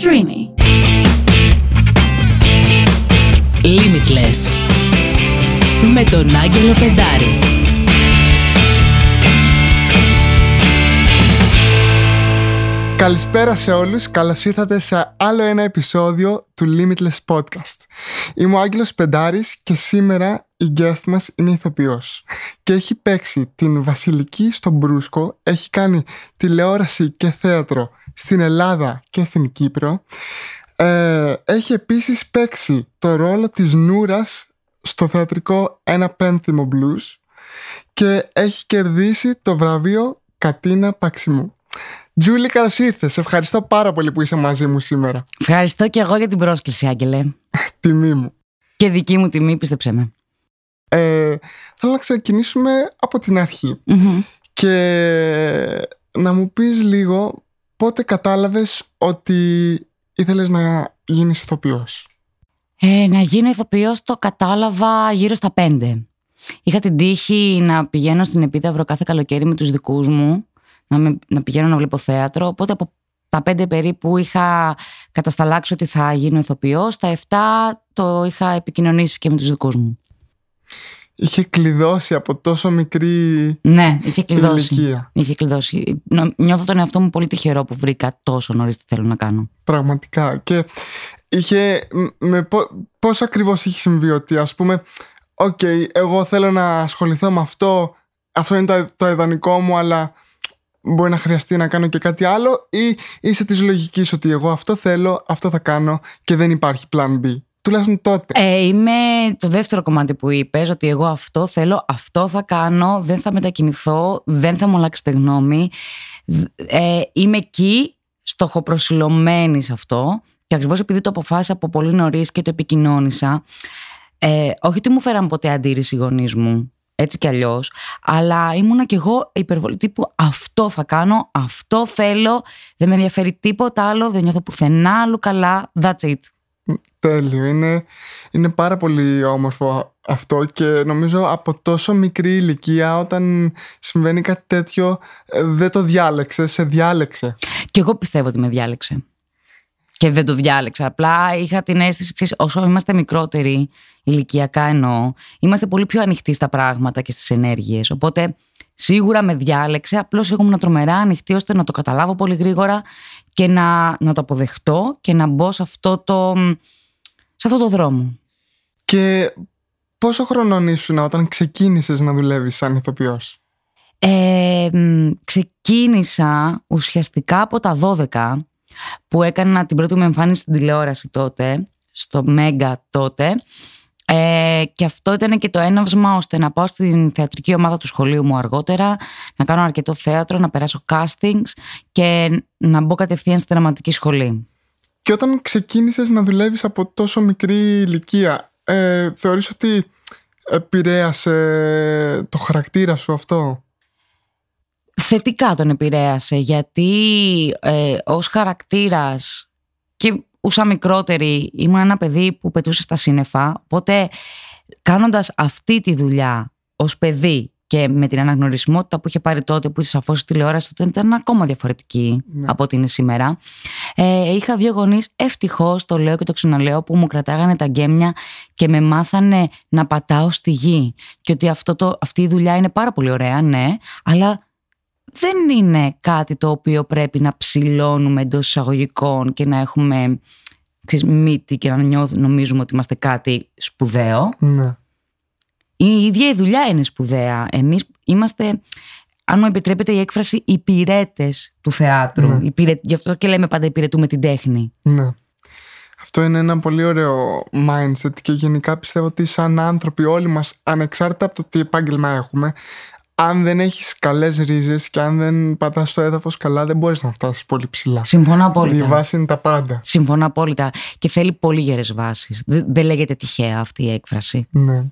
Streamy. Limitless. Με τον Άγγελο Πεντάρη. Καλησπέρα σε όλους, καλώς ήρθατε σε άλλο ένα επεισόδιο του Limitless Podcast. Είμαι ο Άγγελος Πεντάρης και σήμερα η guest μας είναι ηθοποιός και έχει παίξει την Βασιλική στον Μπρούσκο, έχει κάνει τηλεόραση και θέατρο στην Ελλάδα και στην Κύπρο. Ε, έχει επίσης παίξει το ρόλο της Νούρας στο θεατρικό Ένα Πένθυμο Blues και έχει κερδίσει το βραβείο Κατίνα Παξιμού. Τζούλη, καλώς ήρθες. Ευχαριστώ πάρα πολύ που είσαι μαζί μου σήμερα. Ευχαριστώ και εγώ για την πρόσκληση, Άγγελε. Τιμή μου. Και δική μου τιμή, πίστεψέ με. Ε, θέλω να ξεκινήσουμε από την αρχη Και να μου πεις λίγο πότε κατάλαβες ότι ήθελες να γίνεις ηθοποιός; Ε, να γίνω ηθοποιός το κατάλαβα γύρω στα πέντε. Είχα την τύχη να πηγαίνω στην Επίταυρο κάθε καλοκαίρι με τους δικούς μου να, με, να πηγαίνω να βλέπω θέατρο. Οπότε από τα πέντε περίπου είχα κατασταλάξει ότι θα γίνω ηθοποιός. Τα εφτά το είχα επικοινωνήσει και με τους δικούς μου. Είχε κλειδώσει από τόσο μικρή ναι, είχε κλειδώσει. ηλικία. Είχε κλειδώσει. Νιώθω τον εαυτό μου πολύ τυχερό που βρήκα τόσο νωρίς τι θέλω να κάνω. Πραγματικά. Και είχε. Με πώς ακριβώς είχε συμβεί ότι, ας πούμε, οκ, εγώ θέλω να ασχοληθώ με αυτό. Αυτό είναι το, το ιδανικό μου, αλλά μπορεί να χρειαστεί να κάνω και κάτι άλλο ή είσαι της λογικής ότι εγώ αυτό θέλω, αυτό θα κάνω και δεν υπάρχει plan B. Τουλάχιστον τότε. Ε, είμαι το δεύτερο κομμάτι που είπες ότι εγώ αυτό θέλω, αυτό θα κάνω, δεν θα μετακινηθώ, δεν θα μου αλλάξετε γνώμη. Ε, είμαι εκεί, στοχοπροσιλωμένη σε αυτό και ακριβώς επειδή το αποφάσισα από πολύ νωρίς και το επικοινώνησα, ε, όχι ότι μου φέραν ποτέ αντίρρηση οι γονείς μου, έτσι κι αλλιώς. Αλλά ήμουνα κι εγώ υπερβολή τύπου αυτό θα κάνω, αυτό θέλω, δεν με ενδιαφέρει τίποτα άλλο, δεν νιώθω πουθενά άλλο καλά. That's it. Τέλειο. Είναι, είναι πάρα πολύ όμορφο αυτό και νομίζω από τόσο μικρή ηλικία όταν συμβαίνει κάτι τέτοιο ε, δεν το διάλεξε, σε διάλεξε. Και εγώ πιστεύω ότι με διάλεξε και δεν το διάλεξα. Απλά είχα την αίσθηση, ξέρεις, όσο είμαστε μικρότεροι, ηλικιακά εννοώ, είμαστε πολύ πιο ανοιχτοί στα πράγματα και στις ενέργειες. Οπότε σίγουρα με διάλεξε, απλώς ήμουν τρομερά ανοιχτή ώστε να το καταλάβω πολύ γρήγορα και να, να το αποδεχτώ και να μπω σε αυτό το, σε αυτό το δρόμο. Και πόσο χρονών ήσουν όταν ξεκίνησες να δουλεύεις σαν ηθοποιός; Ε, ξεκίνησα ουσιαστικά από τα 12 που έκανα την πρώτη μου εμφάνιση στην τηλεόραση τότε, στο Μέγκα τότε. Ε, και αυτό ήταν και το έναυσμα ώστε να πάω στην θεατρική ομάδα του σχολείου μου αργότερα, να κάνω αρκετό θέατρο, να περάσω castings και να μπω κατευθείαν στη δραματική σχολή. Και όταν ξεκίνησες να δουλεύεις από τόσο μικρή ηλικία, ε, θεωρείς ότι επηρέασε το χαρακτήρα σου αυτό; θετικά τον επηρέασε γιατί ε, ως χαρακτήρας και ούσα μικρότερη ήμουν ένα παιδί που πετούσε στα σύννεφα οπότε κάνοντας αυτή τη δουλειά ως παιδί και με την αναγνωρισμότητα που είχε πάρει τότε που είχε σαφώς τηλεόραση τότε ήταν ακόμα διαφορετική ναι. από ό,τι είναι σήμερα ε, είχα δύο γονείς ευτυχώς το λέω και το ξαναλέω που μου κρατάγανε τα γκέμια και με μάθανε να πατάω στη γη και ότι αυτό το, αυτή η δουλειά είναι πάρα πολύ ωραία ναι αλλά δεν είναι κάτι το οποίο πρέπει να ψηλώνουμε εντός εισαγωγικών και να έχουμε ξέρεις, μύτη και να νιώθουμε, νομίζουμε ότι είμαστε κάτι σπουδαίο. Ναι. Η ίδια η δουλειά είναι σπουδαία. Εμείς είμαστε, αν μου επιτρέπετε η έκφραση, υπηρέτες του θεάτρου. Ναι. Γι' αυτό και λέμε πάντα υπηρετούμε την τέχνη. Ναι. Αυτό είναι ένα πολύ ωραίο mindset και γενικά πιστεύω ότι σαν άνθρωποι όλοι μας ανεξάρτητα από το τι επάγγελμα έχουμε αν δεν έχεις καλές ρίζες και αν δεν πατάς το έδαφος καλά, δεν μπορείς να φτάσεις πολύ ψηλά. Συμφωνώ απόλυτα. Η βάση είναι τα πάντα. Συμφωνώ απόλυτα. Και θέλει πολύ γερές βάσεις. Δεν, λέγεται τυχαία αυτή η έκφραση. Ναι.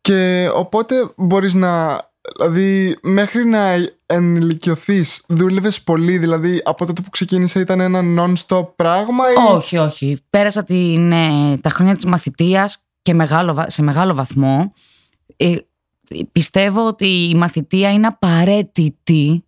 Και οπότε μπορείς να. Δηλαδή, μέχρι να ενηλικιωθείς, δούλευες πολύ. Δηλαδή, από τότε που ξεκίνησε ήταν ένα non-stop πράγμα, ή... Όχι, όχι. Πέρασα την, ε, τα χρόνια της μαθητείας και μεγάλο, σε μεγάλο βαθμό. Ε, πιστεύω ότι η μαθητεία είναι απαραίτητη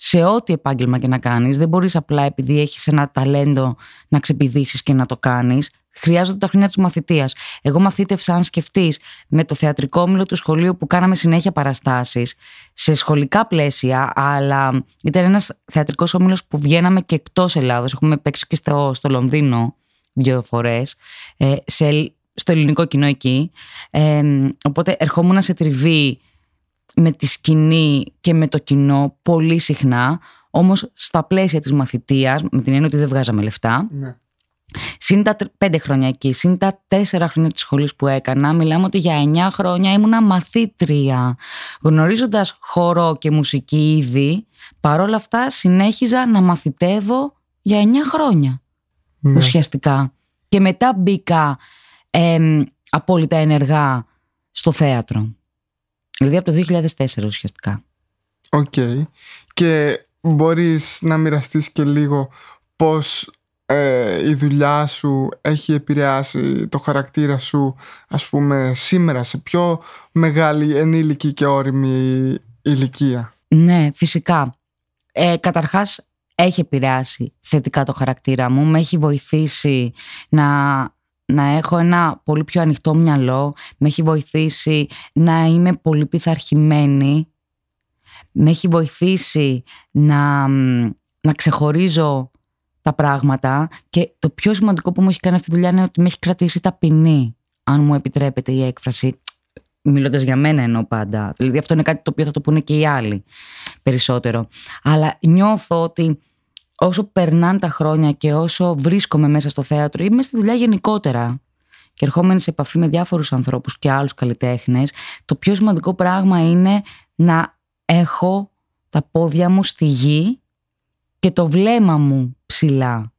σε ό,τι επάγγελμα και να κάνεις. Δεν μπορείς απλά επειδή έχεις ένα ταλέντο να ξεπηδήσεις και να το κάνεις. Χρειάζονται τα χρόνια της μαθητείας. Εγώ μαθήτευσα, αν σκεφτείς, με το θεατρικό όμιλο του σχολείου που κάναμε συνέχεια παραστάσεις σε σχολικά πλαίσια, αλλά ήταν ένας θεατρικός όμιλος που βγαίναμε και εκτός Ελλάδος. Έχουμε παίξει και στο, στο Λονδίνο δύο φορές, ε, στο ελληνικό κοινό εκεί. Ε, οπότε ερχόμουν σε τριβή με τη σκηνή και με το κοινό πολύ συχνά, όμως στα πλαίσια της μαθητείας, με την έννοια ότι δεν βγάζαμε λεφτά, ναι. Συν τα πέντε χρόνια εκεί, συν τα τέσσερα χρόνια της σχολής που έκανα, μιλάμε ότι για εννιά χρόνια ήμουνα μαθήτρια. Γνωρίζοντας χορό και μουσική ήδη, παρόλα αυτά συνέχιζα να μαθητεύω για εννιά χρόνια ναι. ουσιαστικά. Και μετά μπήκα ε, απόλυτα ενεργά στο θέατρο. Δηλαδή από το 2004 ουσιαστικά. Οκ. Και μπορείς να μοιραστείς και λίγο πώς ε, η δουλειά σου έχει επηρεάσει το χαρακτήρα σου ας πούμε σήμερα σε πιο μεγάλη ενήλικη και ώριμη ηλικία; Ναι, φυσικά. Ε, καταρχάς έχει επηρεάσει θετικά το χαρακτήρα μου, με έχει βοηθήσει να, να έχω ένα πολύ πιο ανοιχτό μυαλό, με έχει βοηθήσει να είμαι πολύ πειθαρχημένη, με έχει βοηθήσει να, να ξεχωρίζω τα πράγματα και το πιο σημαντικό που μου έχει κάνει αυτή τη δουλειά είναι ότι με έχει κρατήσει ταπεινή, αν μου επιτρέπετε η έκφραση. Μιλώντας για μένα εννοώ πάντα. Δηλαδή αυτό είναι κάτι το οποίο θα το πούνε και οι άλλοι περισσότερο. Αλλά νιώθω ότι όσο περνάνε τα χρόνια και όσο βρίσκομαι μέσα στο θέατρο, είμαι στη δουλειά γενικότερα και ερχόμενη σε επαφή με διάφορους ανθρώπους και άλλους καλλιτέχνες, το πιο σημαντικό πράγμα είναι να έχω τα πόδια μου στη γη και το βλέμμα μου ψηλά.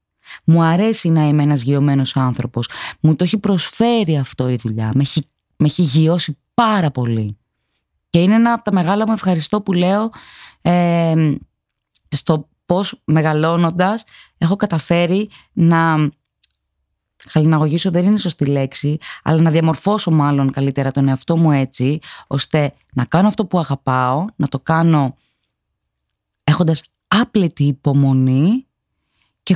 Μου αρέσει να είμαι ένας γειωμένος άνθρωπος. Μου το έχει προσφέρει αυτό η δουλειά. Με έχει, με έχει γιώσει πάρα πολύ. Και είναι ένα από τα μεγάλα μου ευχαριστώ που λέω ε, στο πώς μεγαλώνοντας έχω καταφέρει να χαλιναγωγήσω δεν είναι σωστή λέξη, αλλά να διαμορφώσω μάλλον καλύτερα τον εαυτό μου έτσι, ώστε να κάνω αυτό που αγαπάω, να το κάνω έχοντας άπλετη υπομονή και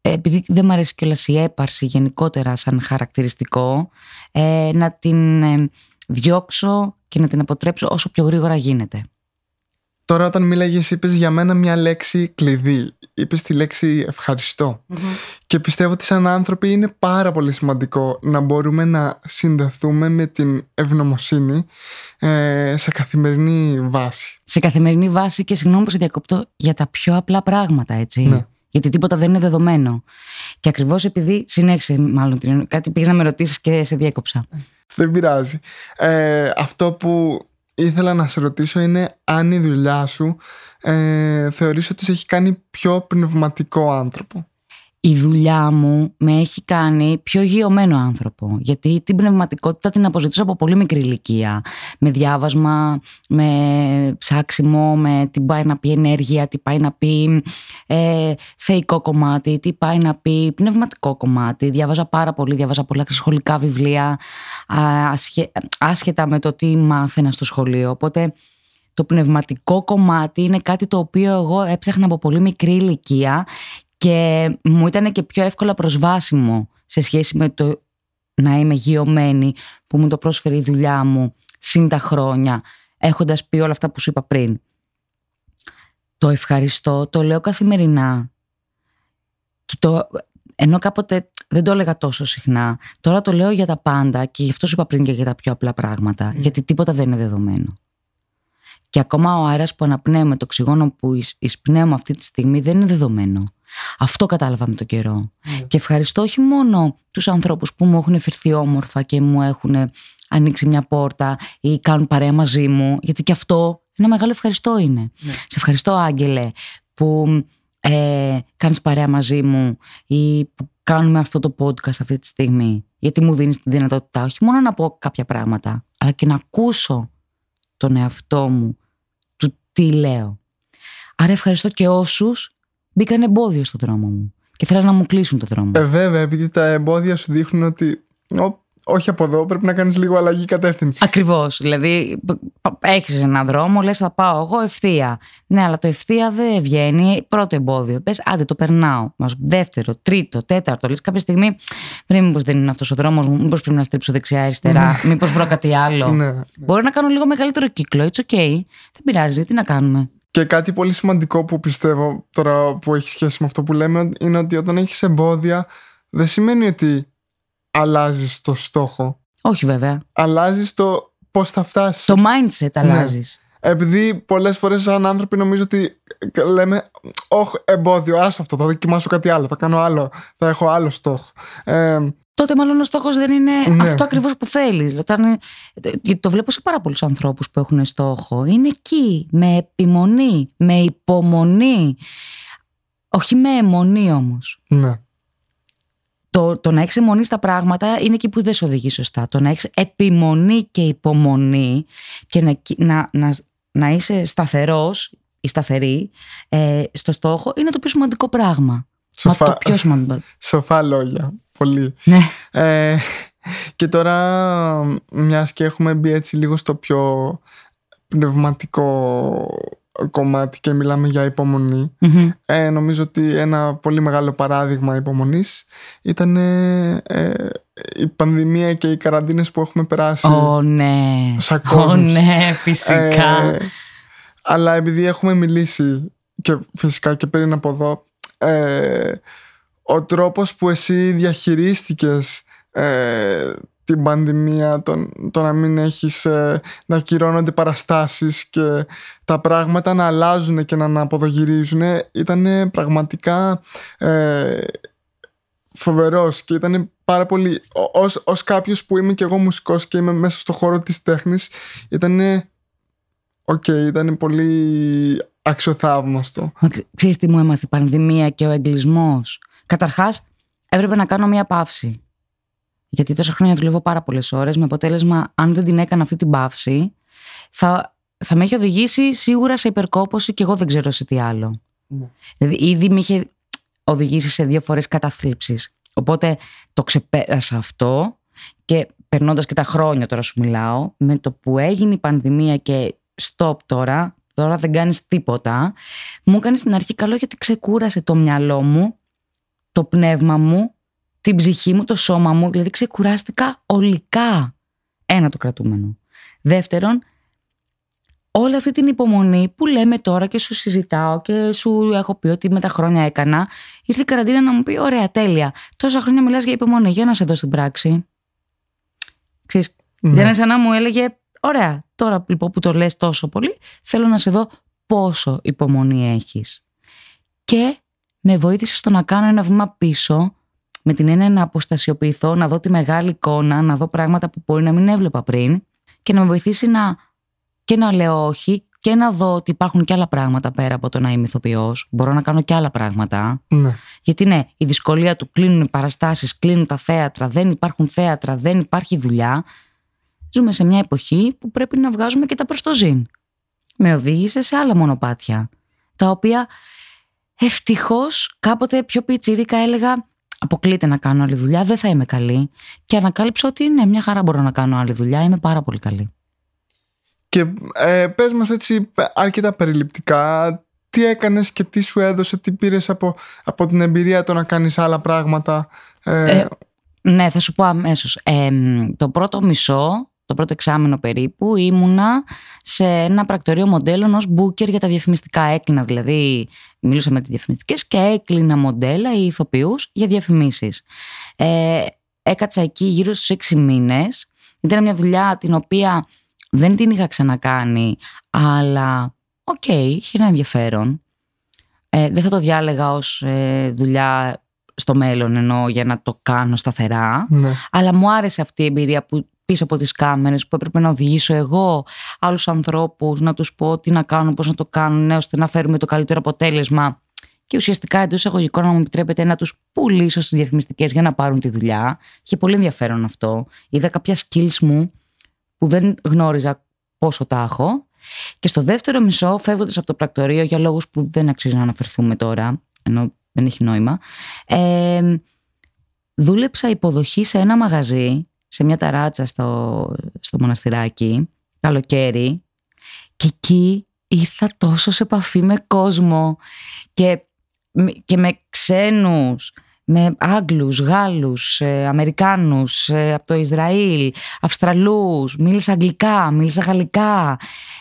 επειδή δεν μου αρέσει κιόλας η έπαρση γενικότερα σαν χαρακτηριστικό, ε, να την ε, διώξω και να την αποτρέψω όσο πιο γρήγορα γίνεται. Τώρα όταν μίλαγες είπες για μένα μια λέξη κλειδί. Είπες τη λέξη Και πιστεύω ότι σαν άνθρωποι είναι πάρα πολύ σημαντικό να μπορούμε να συνδεθούμε με την ευγνωμοσύνη ε, σε καθημερινή βάση. Σε καθημερινή βάση και συγγνώμη που σε διακόπτω για τα πιο απλά πράγματα έτσι. Ναι. Γιατί τίποτα δεν είναι δεδομένο. Και ακριβώς επειδή συνέχισε, μάλλον κάτι πήγες να με ρωτήσεις και σε διέκοψα. Δεν πειράζει. Ε, αυτό που ήθελα να σε ρωτήσω είναι αν η δουλειά σου ε, θεωρείς ότι σε έχει κάνει πιο πνευματικό άνθρωπο η δουλειά μου με έχει κάνει πιο γειωμένο άνθρωπο. Γιατί την πνευματικότητα την αποζητούσα από πολύ μικρή ηλικία. Με διάβασμα, με ψάξιμο, με τι πάει να πει ενέργεια, τι πάει να πει ε, θεϊκό κομμάτι, τι πάει να πει πνευματικό κομμάτι. Διάβαζα πάρα πολύ, διάβαζα πολλά σχολικά βιβλία, άσχετα με το τι μάθαινα στο σχολείο. Οπότε το πνευματικό κομμάτι είναι κάτι το οποίο εγώ έψαχνα από πολύ μικρή ηλικία και μου ήταν και πιο εύκολα προσβάσιμο σε σχέση με το να είμαι γειωμένη που μου το πρόσφερε η δουλειά μου σύν τα χρόνια έχοντας πει όλα αυτά που σου είπα πριν. Το ευχαριστώ, το λέω καθημερινά. Και το, ενώ κάποτε δεν το έλεγα τόσο συχνά, τώρα το λέω για τα πάντα και γι' αυτό σου είπα πριν και για τα πιο απλά πράγματα, γιατί τίποτα δεν είναι δεδομένο. Και ακόμα ο αέρας που αναπνέουμε, το οξυγόνο που εισπνέουμε αυτή τη στιγμή δεν είναι δεδομένο. Αυτό κατάλαβα με τον καιρό. Ναι. Και ευχαριστώ όχι μόνο τους ανθρώπους που μου έχουν φερθεί όμορφα και μου έχουν ανοίξει μια πόρτα ή κάνουν παρέα μαζί μου, γιατί και αυτό ένα μεγάλο ευχαριστώ είναι. Ναι. Σε ευχαριστώ Άγγελε που ε, κάνεις παρέα μαζί μου ή που κάνουμε αυτό το podcast αυτή τη στιγμή. Γιατί μου δίνεις τη δυνατότητα όχι μόνο να πω κάποια πράγματα, αλλά και να ακούσω τον εαυτό μου του τι λέω. Άρα ευχαριστώ και όσους μπήκαν εμπόδιο στον δρόμο μου και θέλουν να μου κλείσουν το δρόμο. Ε, βέβαια, επειδή τα εμπόδια σου δείχνουν ότι όχι από εδώ, πρέπει να κάνεις λίγο αλλαγή κατεύθυνσης. Ακριβώς. Δηλαδή, έχεις έναν δρόμο, λες, θα πάω εγώ ευθεία. Ναι, αλλά το ευθεία δεν βγαίνει. Πρώτο εμπόδιο. Πες, άντε, το περνάω. Μας, δεύτερο, τρίτο, τέταρτο. Λες κάποια στιγμή, πριν μήπως δεν είναι αυτός ο δρόμος μου, μήπως πρέπει να στρίψω δεξιά-αριστερά, μήπως βρω κάτι άλλο. Ναι, ναι. Μπορεί να κάνω λίγο μεγαλύτερο κύκλο. It's okay. Δεν πειράζει. Τι να κάνουμε. Και κάτι πολύ σημαντικό που πιστεύω τώρα που έχει σχέση με αυτό που λέμε είναι ότι όταν έχεις εμπόδια δεν σημαίνει ότι αλλάζεις το στόχο. Όχι βέβαια. Αλλάζεις το πώς θα φτάσεις. Το mindset αλλάζεις. Επειδή πολλές φορές, σαν άνθρωποι, νομίζω ότι λέμε, Όχι, εμπόδιο, άσο αυτό. Θα δοκιμάσω κάτι άλλο. Θα κάνω άλλο. Θα έχω άλλο στόχο. Ε, τότε μάλλον ο στόχος δεν είναι ναι. αυτό ακριβώς που θέλεις. Όταν... Το βλέπω σε πάρα πολλούς ανθρώπους που έχουν στόχο. Είναι εκεί, με επιμονή, με υπομονή. Όχι με αιμονή όμως. Ναι. Το, το να έχεις αιμονή στα πράγματα είναι εκεί που δεν σε οδηγεί σωστά. Το να έχεις επιμονή και υπομονή και να, να, να, να είσαι σταθερός ή σταθερή ε, στο στόχο είναι το πιο σημαντικό πράγμα. Σοφά, Μα το πιο σημαντικό. Σοφά λόγια. Πολύ. Ναι. Ε, και τώρα, μιας και έχουμε μπει έτσι λίγο στο πιο πνευματικό κομμάτι και μιλάμε για υπομονη ε, νομίζω ότι ένα πολύ μεγάλο παράδειγμα υπομονής ήταν ε, η πανδημία και οι καραντίνες που έχουμε περάσει Ω ναι, σαν κόσμος. ναι, φυσικά Ε, αλλά επειδή έχουμε μιλήσει και φυσικά και πριν από εδώ ε, ο τρόπος που εσύ διαχειρίστηκες ε, την πανδημία, το, το να μην έχεις ε, να ακυρώνονται παραστάσεις και τα πράγματα να αλλάζουν και να αναποδογυρίζουν ήταν πραγματικά ε, φοβερός και ήταν πάρα πολύ ως, ως κάποιος που είμαι και εγώ μουσικός και είμαι μέσα στο χώρο της τέχνης ήταν οκ, ήταν πολύ αξιοθαύμαστο. Ξέρεις τι μου έμαθε η πανδημία και ο εγκλεισμός; Καταρχάς έπρεπε να κάνω μία παύση. Γιατί τόσα χρόνια δουλεύω πάρα πολλές ώρες, με αποτέλεσμα, αν δεν την έκανα αυτή την παύση, θα, θα με έχει οδηγήσει σίγουρα σε υπερκόπωση και εγώ δεν ξέρω σε τι άλλο. Ναι. Δηλαδή, ήδη με είχε οδηγήσει σε δύο φορές καταθλίψεις. Οπότε το ξεπέρασα αυτό και περνώντας και τα χρόνια τώρα σου μιλάω, με το που έγινε η πανδημία και stop τώρα, τώρα δεν κάνεις τίποτα, μου έκανε στην αρχή καλό γιατί ξεκούρασε το μυαλό μου, το πνεύμα μου την ψυχή μου, το σώμα μου, δηλαδή ξεκουράστηκα ολικά. Ένα το κρατούμενο. Δεύτερον, όλη αυτή την υπομονή που λέμε τώρα και σου συζητάω και σου έχω πει ότι με τα χρόνια έκανα, ήρθε η καραντίνα να μου πει: Ωραία, τέλεια. Τόσα χρόνια μιλάς για υπομονή, για να σε δω στην πράξη. Ξέρεις, Ναι. δεν είναι σαν να μου έλεγε: Ωραία, τώρα λοιπόν που το λες τόσο πολύ, θέλω να σε δω πόσο υπομονή έχεις. Και με βοήθησες στο να κάνω ένα βήμα πίσω με την έννοια να αποστασιοποιηθώ, να δω τη μεγάλη εικόνα, να δω πράγματα που μπορεί να μην έβλεπα πριν και να με βοηθήσει να και να λέω όχι και να δω ότι υπάρχουν και άλλα πράγματα πέρα από το να είμαι ηθοποιός. Μπορώ να κάνω και άλλα πράγματα. Ναι. Γιατί ναι, η δυσκολία του κλείνουν οι παραστάσεις, κλείνουν τα θέατρα, δεν υπάρχουν θέατρα, δεν υπάρχει δουλειά. Ζούμε σε μια εποχή που πρέπει να βγάζουμε και τα προστοζήν. Με οδήγησε σε άλλα μονοπάτια, τα οποία ευτυχώς κάποτε πιο πιτσίρικα έλεγα αποκλείται να κάνω άλλη δουλειά, δεν θα είμαι καλή. Και ανακάλυψα ότι ναι, μια χαρά μπορώ να κάνω άλλη δουλειά, είμαι πάρα πολύ καλή. Και ε, πες μας έτσι αρκετά περιληπτικά τι έκανες και τι σου έδωσε, τι πήρες από, από την εμπειρία το να κάνεις άλλα πράγματα. Ε, Ε, ναι, θα σου πω αμέσως. το πρώτο μισό, το πρώτο εξάμεινο περίπου, ήμουνα σε ένα πρακτορείο μοντέλων ως booker για τα διαφημιστικά. Έκλεινα δηλαδή, μιλούσα με τις διαφημιστικές και έκλεινα μοντέλα ή ηθοποιούς για διαφημίσεις. Ε, έκατσα εκεί γύρω στους έξι μήνες. Ήταν μια δουλειά την οποία δεν την είχα ξανακάνει, αλλά οκ, είχε ένα ενδιαφέρον. Ε, δεν θα το διάλεγα ως ε, δουλειά στο μέλλον ενώ για να το κάνω σταθερά. ναι. Αλλά μου άρεσε αυτή η εμπειρία που πίσω από τις κάμερες που έπρεπε να οδηγήσω εγώ άλλους ανθρώπους, να τους πω τι να κάνουν, πώς να το κάνουν, ναι, ώστε να φέρουμε το καλύτερο αποτέλεσμα και ουσιαστικά εντός εισαγωγικών να μου επιτρέπετε να τους πουλήσω στις διαφημιστικές για να πάρουν τη δουλειά. Είχε πολύ ενδιαφέρον αυτό. Είδα κάποια skills μου που δεν γνώριζα πόσο τα έχω. Και στο δεύτερο μισό, φεύγοντας από το πρακτορείο για λόγους που δεν αξίζει να αναφερθούμε τώρα, ενώ δεν έχει νόημα, ε, δούλεψα υποδοχή σε ένα μαγαζί σε μια ταράτσα στο, στο μοναστηράκι, καλοκαίρι, και εκεί ήρθα τόσο σε επαφή με κόσμο και, και με ξένους, με Άγγλους, Γάλλους, ε, Αμερικάνους, ε, από το Ισραήλ, Αυστραλούς, μίλησα αγγλικά, μίλησα γαλλικά,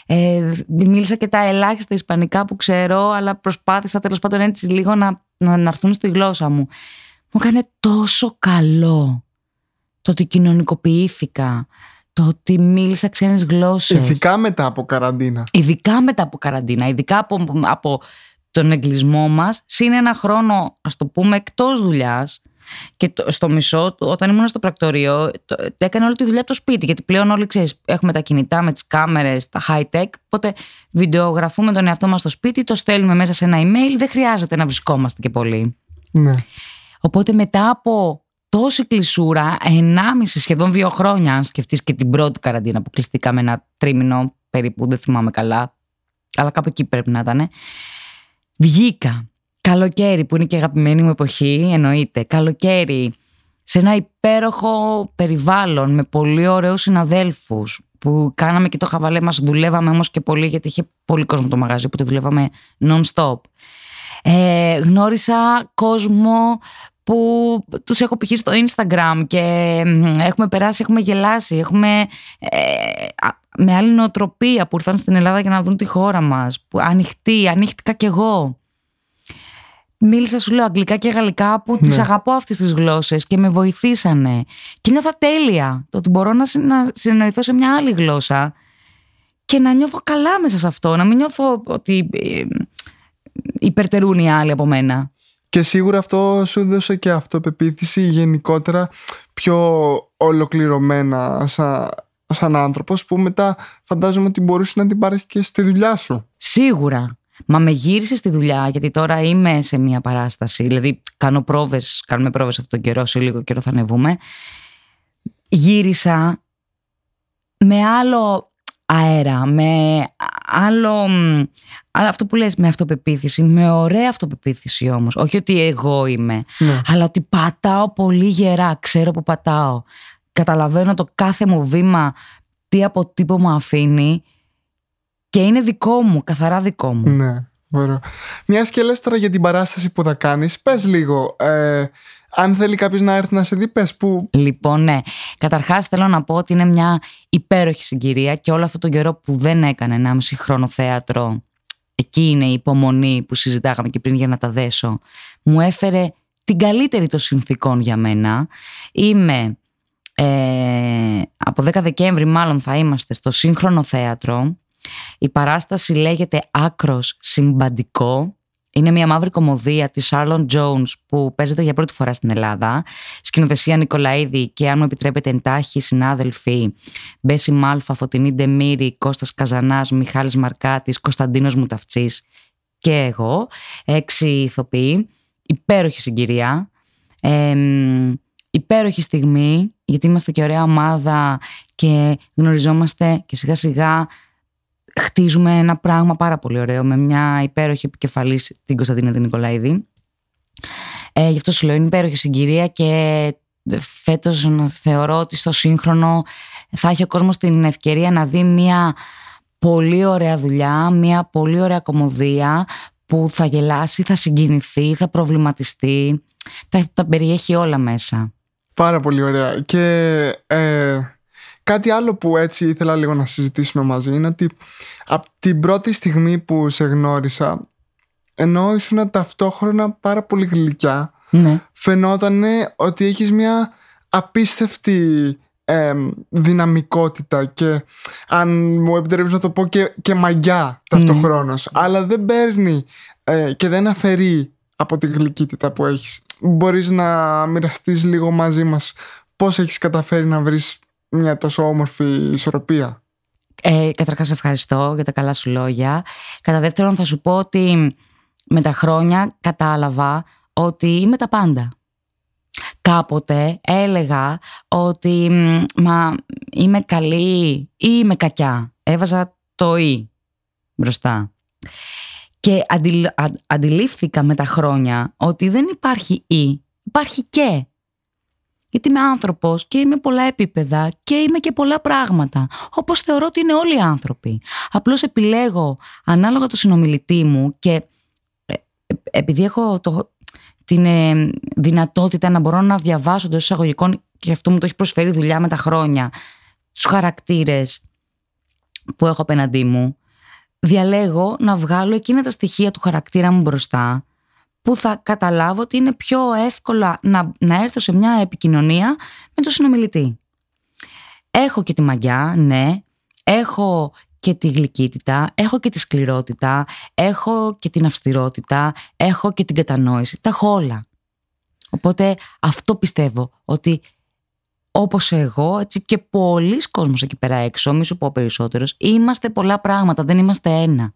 ε, μίλησα και τα ελάχιστα ισπανικά που ξέρω, αλλά προσπάθησα τέλος πάντων έτσι λίγο να, να, να έρθουν στη γλώσσα μου. Μου έκανε τόσο καλό το ότι κοινωνικοποιήθηκα, το ότι μίλησα ξένες γλώσσες. Ειδικά μετά από καραντίνα. Ειδικά μετά από καραντίνα, ειδικά από, από τον εγκλισμό μας, συν ένα χρόνο, ας το πούμε, εκτός δουλειάς. Και στο μισό, όταν ήμουν στο πρακτορείο, το, έκανα όλη τη δουλειά από το σπίτι. Γιατί πλέον όλοι ξέρεις, έχουμε τα κινητά με τις κάμερες, τα high tech. Οπότε βιντεογραφούμε τον εαυτό μας στο σπίτι, το στέλνουμε μέσα σε ένα email. Δεν χρειάζεται να βρισκόμαστε και πολύ. Ναι. Οπότε μετά από τόση κλεισούρα, ενάμιση σχεδόν δύο χρόνια, αν σκεφτείς και την πρώτη καραντίνα που κλειστήκαμε ένα τρίμηνο περίπου, δεν θυμάμαι καλά, αλλά κάπου εκεί πρέπει να ήταν. Βγήκα. Καλοκαίρι που είναι και αγαπημένη μου εποχή, εννοείται. Καλοκαίρι σε ένα υπέροχο περιβάλλον με πολύ ωραίους συναδέλφους που κάναμε και το χαβαλέ μας, δουλεύαμε όμως και πολύ γιατί είχε πολύ κόσμο το μαγαζί που το δουλεύαμε non-stop. Ε, γνώρισα κόσμο που τους έχω πηχεί στο Instagram και έχουμε περάσει, έχουμε γελάσει, έχουμε ε, με άλλη νοοτροπία που ήρθαν στην Ελλάδα για να δουν τη χώρα μας, που ανοιχτή, ανοίχτηκα κι εγώ. Μίλησα σου λέω αγγλικά και γαλλικά που ναι. τις αγαπώ αυτές τις γλώσσες και με βοηθήσανε. Και νιώθα τέλεια το ότι μπορώ να, συνεννοηθώ σε μια άλλη γλώσσα και να νιώθω καλά μέσα σε αυτό, να μην νιώθω ότι ε, υπερτερούν οι άλλοι από μένα. Και σίγουρα αυτό σου δώσε και αυτοπεποίθηση γενικότερα πιο ολοκληρωμένα σαν, σαν άνθρωπος που μετά φαντάζομαι ότι μπορούσε να την πάρεις και στη δουλειά σου. Σίγουρα. Μα με γύρισε στη δουλειά, γιατί τώρα είμαι σε μια παράσταση. Δηλαδή, κάνω πρόβες, κάνουμε πρόβες αυτόν τον καιρό, σε λίγο καιρό θα ανεβούμε. Γύρισα με άλλο αέρα, με άλλο. Αυτό που λες με αυτοπεποίθηση, με ωραία αυτοπεποίθηση όμως. Όχι ότι εγώ είμαι, ναι. αλλά ότι πατάω πολύ γερά, ξέρω που πατάω. Καταλαβαίνω το κάθε μου βήμα, τι αποτύπωμα αφήνει και είναι δικό μου, καθαρά δικό μου. Ναι, ωραίο. Μιας και λες τώρα για την παράσταση που θα κάνεις, πες λίγο. Ε, αν θέλει κάποιος να έρθει να σε δει, πες που. Λοιπόν, ναι. Καταρχάς, θέλω να πω ότι είναι μια υπέροχη συγκυρία και όλο αυτόν τον καιρό που δεν έκανε ένα μισή χρόνο θέατρο, εκεί είναι η υπομονή που συζητάγαμε και πριν για να τα δέσω, μου έφερε την καλύτερη των συνθήκων για μένα. Είμαι. Ε, από 10 Δεκέμβρη μάλλον θα είμαστε στο σύγχρονο θέατρο η παράσταση λέγεται «Άκρος συμπαντικό». Είναι μια μαύρη κομμωδία της Arlon Jones που παίζεται για πρώτη φορά στην Ελλάδα. Σκηνοθεσία Νικολαίδη και αν μου επιτρέπετε εντάχει συνάδελφοι Μπέση Μάλφα, Φωτεινή Ντεμίρη, Κώστας Καζανάς, Μιχάλης Μαρκάτης, Κωνσταντίνος Μουταυτσής και εγώ. Έξι ηθοποιοί. Υπέροχη συγκυρία. Ε, υπέροχη στιγμή γιατί είμαστε και ωραία ομάδα και γνωριζόμαστε και σιγά σιγά χτίζουμε ένα πράγμα πάρα πολύ ωραίο με μια υπέροχη επικεφαλής την Κωνσταντίνα την Νικολαίδη. Ε, γι' αυτό σου λέω είναι υπέροχη συγκυρία και φέτος θεωρώ ότι στο σύγχρονο θα έχει ο κόσμος την ευκαιρία να δει μια πολύ ωραία δουλειά, μια πολύ ωραία κομμωδία που θα γελάσει, θα συγκινηθεί, θα προβληματιστεί. Τα, τα περιέχει όλα μέσα. Πάρα πολύ ωραία. Και ε, Κάτι άλλο που έτσι ήθελα λίγο να συζητήσουμε μαζί είναι ότι από την πρώτη στιγμή που σε γνώρισα ενώ ήσουν ταυτόχρονα πάρα πολύ γλυκιά ναι. φαινόταν ότι έχεις μια απίστευτη δυναμικότητα και αν μου επιτρέπεις να το πω και, και μαγιά ταυτοχρόνως ναι. αλλά δεν παίρνει ε, και δεν αφαιρεί από την γλυκύτητα που έχεις μπορείς να μοιραστείς λίγο μαζί μας πώς έχεις καταφέρει να βρεις μια τόσο όμορφη ισορροπία. Ε, Καταρχάς, ευχαριστώ για τα καλά σου λόγια. Κατά δεύτερον, θα σου πω ότι με τα χρόνια κατάλαβα ότι είμαι τα πάντα. Κάποτε έλεγα ότι μα είμαι καλή ή είμαι κακιά. Έβαζα το «ή» μπροστά. Και αντιλήφθηκα με τα χρόνια ότι δεν υπάρχει «ή», υπάρχει «και». Γιατί είμαι άνθρωπος και είμαι πολλά επίπεδα και είμαι και πολλά πράγματα. Όπως θεωρώ ότι είναι όλοι οι άνθρωποι. Απλώς επιλέγω ανάλογα το συνομιλητή μου και ε, ε, επειδή έχω το, την ε, δυνατότητα να μπορώ να διαβάσω εντός εισαγωγικών και αυτό μου το έχει προσφέρει δουλειά με τα χρόνια, τους χαρακτήρες που έχω απέναντί μου, διαλέγω να βγάλω εκείνα τα στοιχεία του χαρακτήρα μου μπροστά που θα καταλάβω ότι είναι πιο εύκολα να, να έρθω σε μια επικοινωνία με τον συνομιλητή. Έχω και τη μαγιά, ναι. Έχω και τη γλυκύτητα, έχω και τη σκληρότητα, έχω και την αυστηρότητα, έχω και την κατανόηση. Τα έχω όλα. Οπότε αυτό πιστεύω, ότι όπως εγώ, έτσι και πολλοί κόσμος εκεί πέρα έξω, μη σου πω περισσότερος, είμαστε πολλά πράγματα, δεν είμαστε ένα.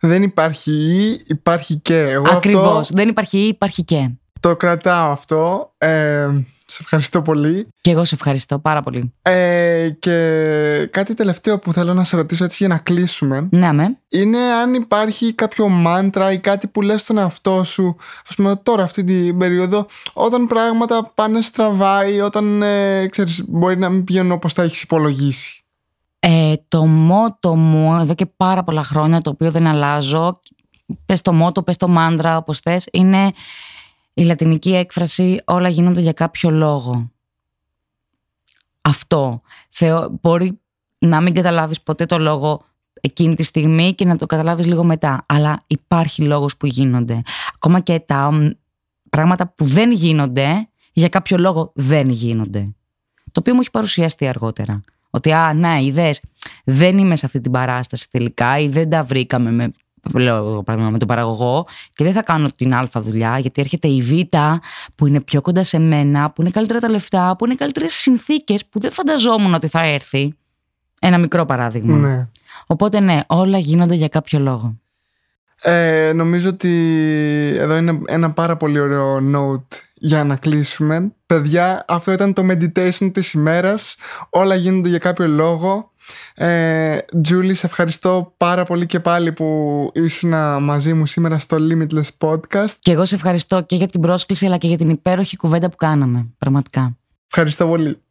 Δεν υπάρχει ή, υπάρχει και. Εγώ Ακριβώς, δεν υπάρχει ή, υπάρχει και. Το κρατάω αυτό. Ε, σε ευχαριστώ πολύ. Και εγώ σε ευχαριστώ πάρα πολύ. Ε, και κάτι τελευταίο που θέλω να σε ρωτήσω έτσι για να κλείσουμε. Ναι, με. Είναι αν υπάρχει κάποιο μάντρα ή κάτι που λες στον εαυτό σου, ας πούμε τώρα αυτή την περίοδο, όταν πράγματα πάνε στραβά ή όταν ε, ξέρεις, μπορεί να μην πηγαίνουν όπως τα έχεις υπολογίσει. Ε, το μότο μου εδώ και πάρα πολλά χρόνια, το οποίο δεν αλλάζω, πες το μότο, πες το μάντρα, όπως θες, είναι η λατινική έκφραση όλα γίνονται για κάποιο λόγο. Αυτό. Θεω, μπορεί να μην καταλάβεις ποτέ το λόγο εκείνη τη στιγμή και να το καταλάβεις λίγο μετά. Αλλά υπάρχει λόγος που γίνονται. Ακόμα και τα πράγματα που δεν γίνονται, για κάποιο λόγο δεν γίνονται. Το οποίο μου έχει παρουσιαστεί αργότερα. Ότι, α, ναι, είδες, δεν είμαι σε αυτή την παράσταση τελικά ή δεν τα βρήκαμε με λέω παράδειγμα με τον παραγωγό και δεν θα κάνω την α δουλειά γιατί έρχεται η β που είναι πιο κοντά σε μένα, που είναι καλύτερα τα λεφτά, που είναι καλύτερες συνθήκες που δεν φανταζόμουν ότι θα έρθει. Ένα μικρό παράδειγμα. Ναι. Οπότε ναι, όλα γίνονται για κάποιο λόγο. Ε, νομίζω ότι εδώ είναι ένα πάρα πολύ ωραίο note για να κλείσουμε. Παιδιά, αυτό ήταν το meditation της ημέρας. Όλα γίνονται για κάποιο λόγο. Ε, Julie, σε ευχαριστώ πάρα πολύ και πάλι που ήσουν μαζί μου σήμερα στο Limitless Podcast. Και εγώ σε ευχαριστώ και για την πρόσκληση αλλά και για την υπέροχη κουβέντα που κάναμε. Πραγματικά. Ευχαριστώ πολύ.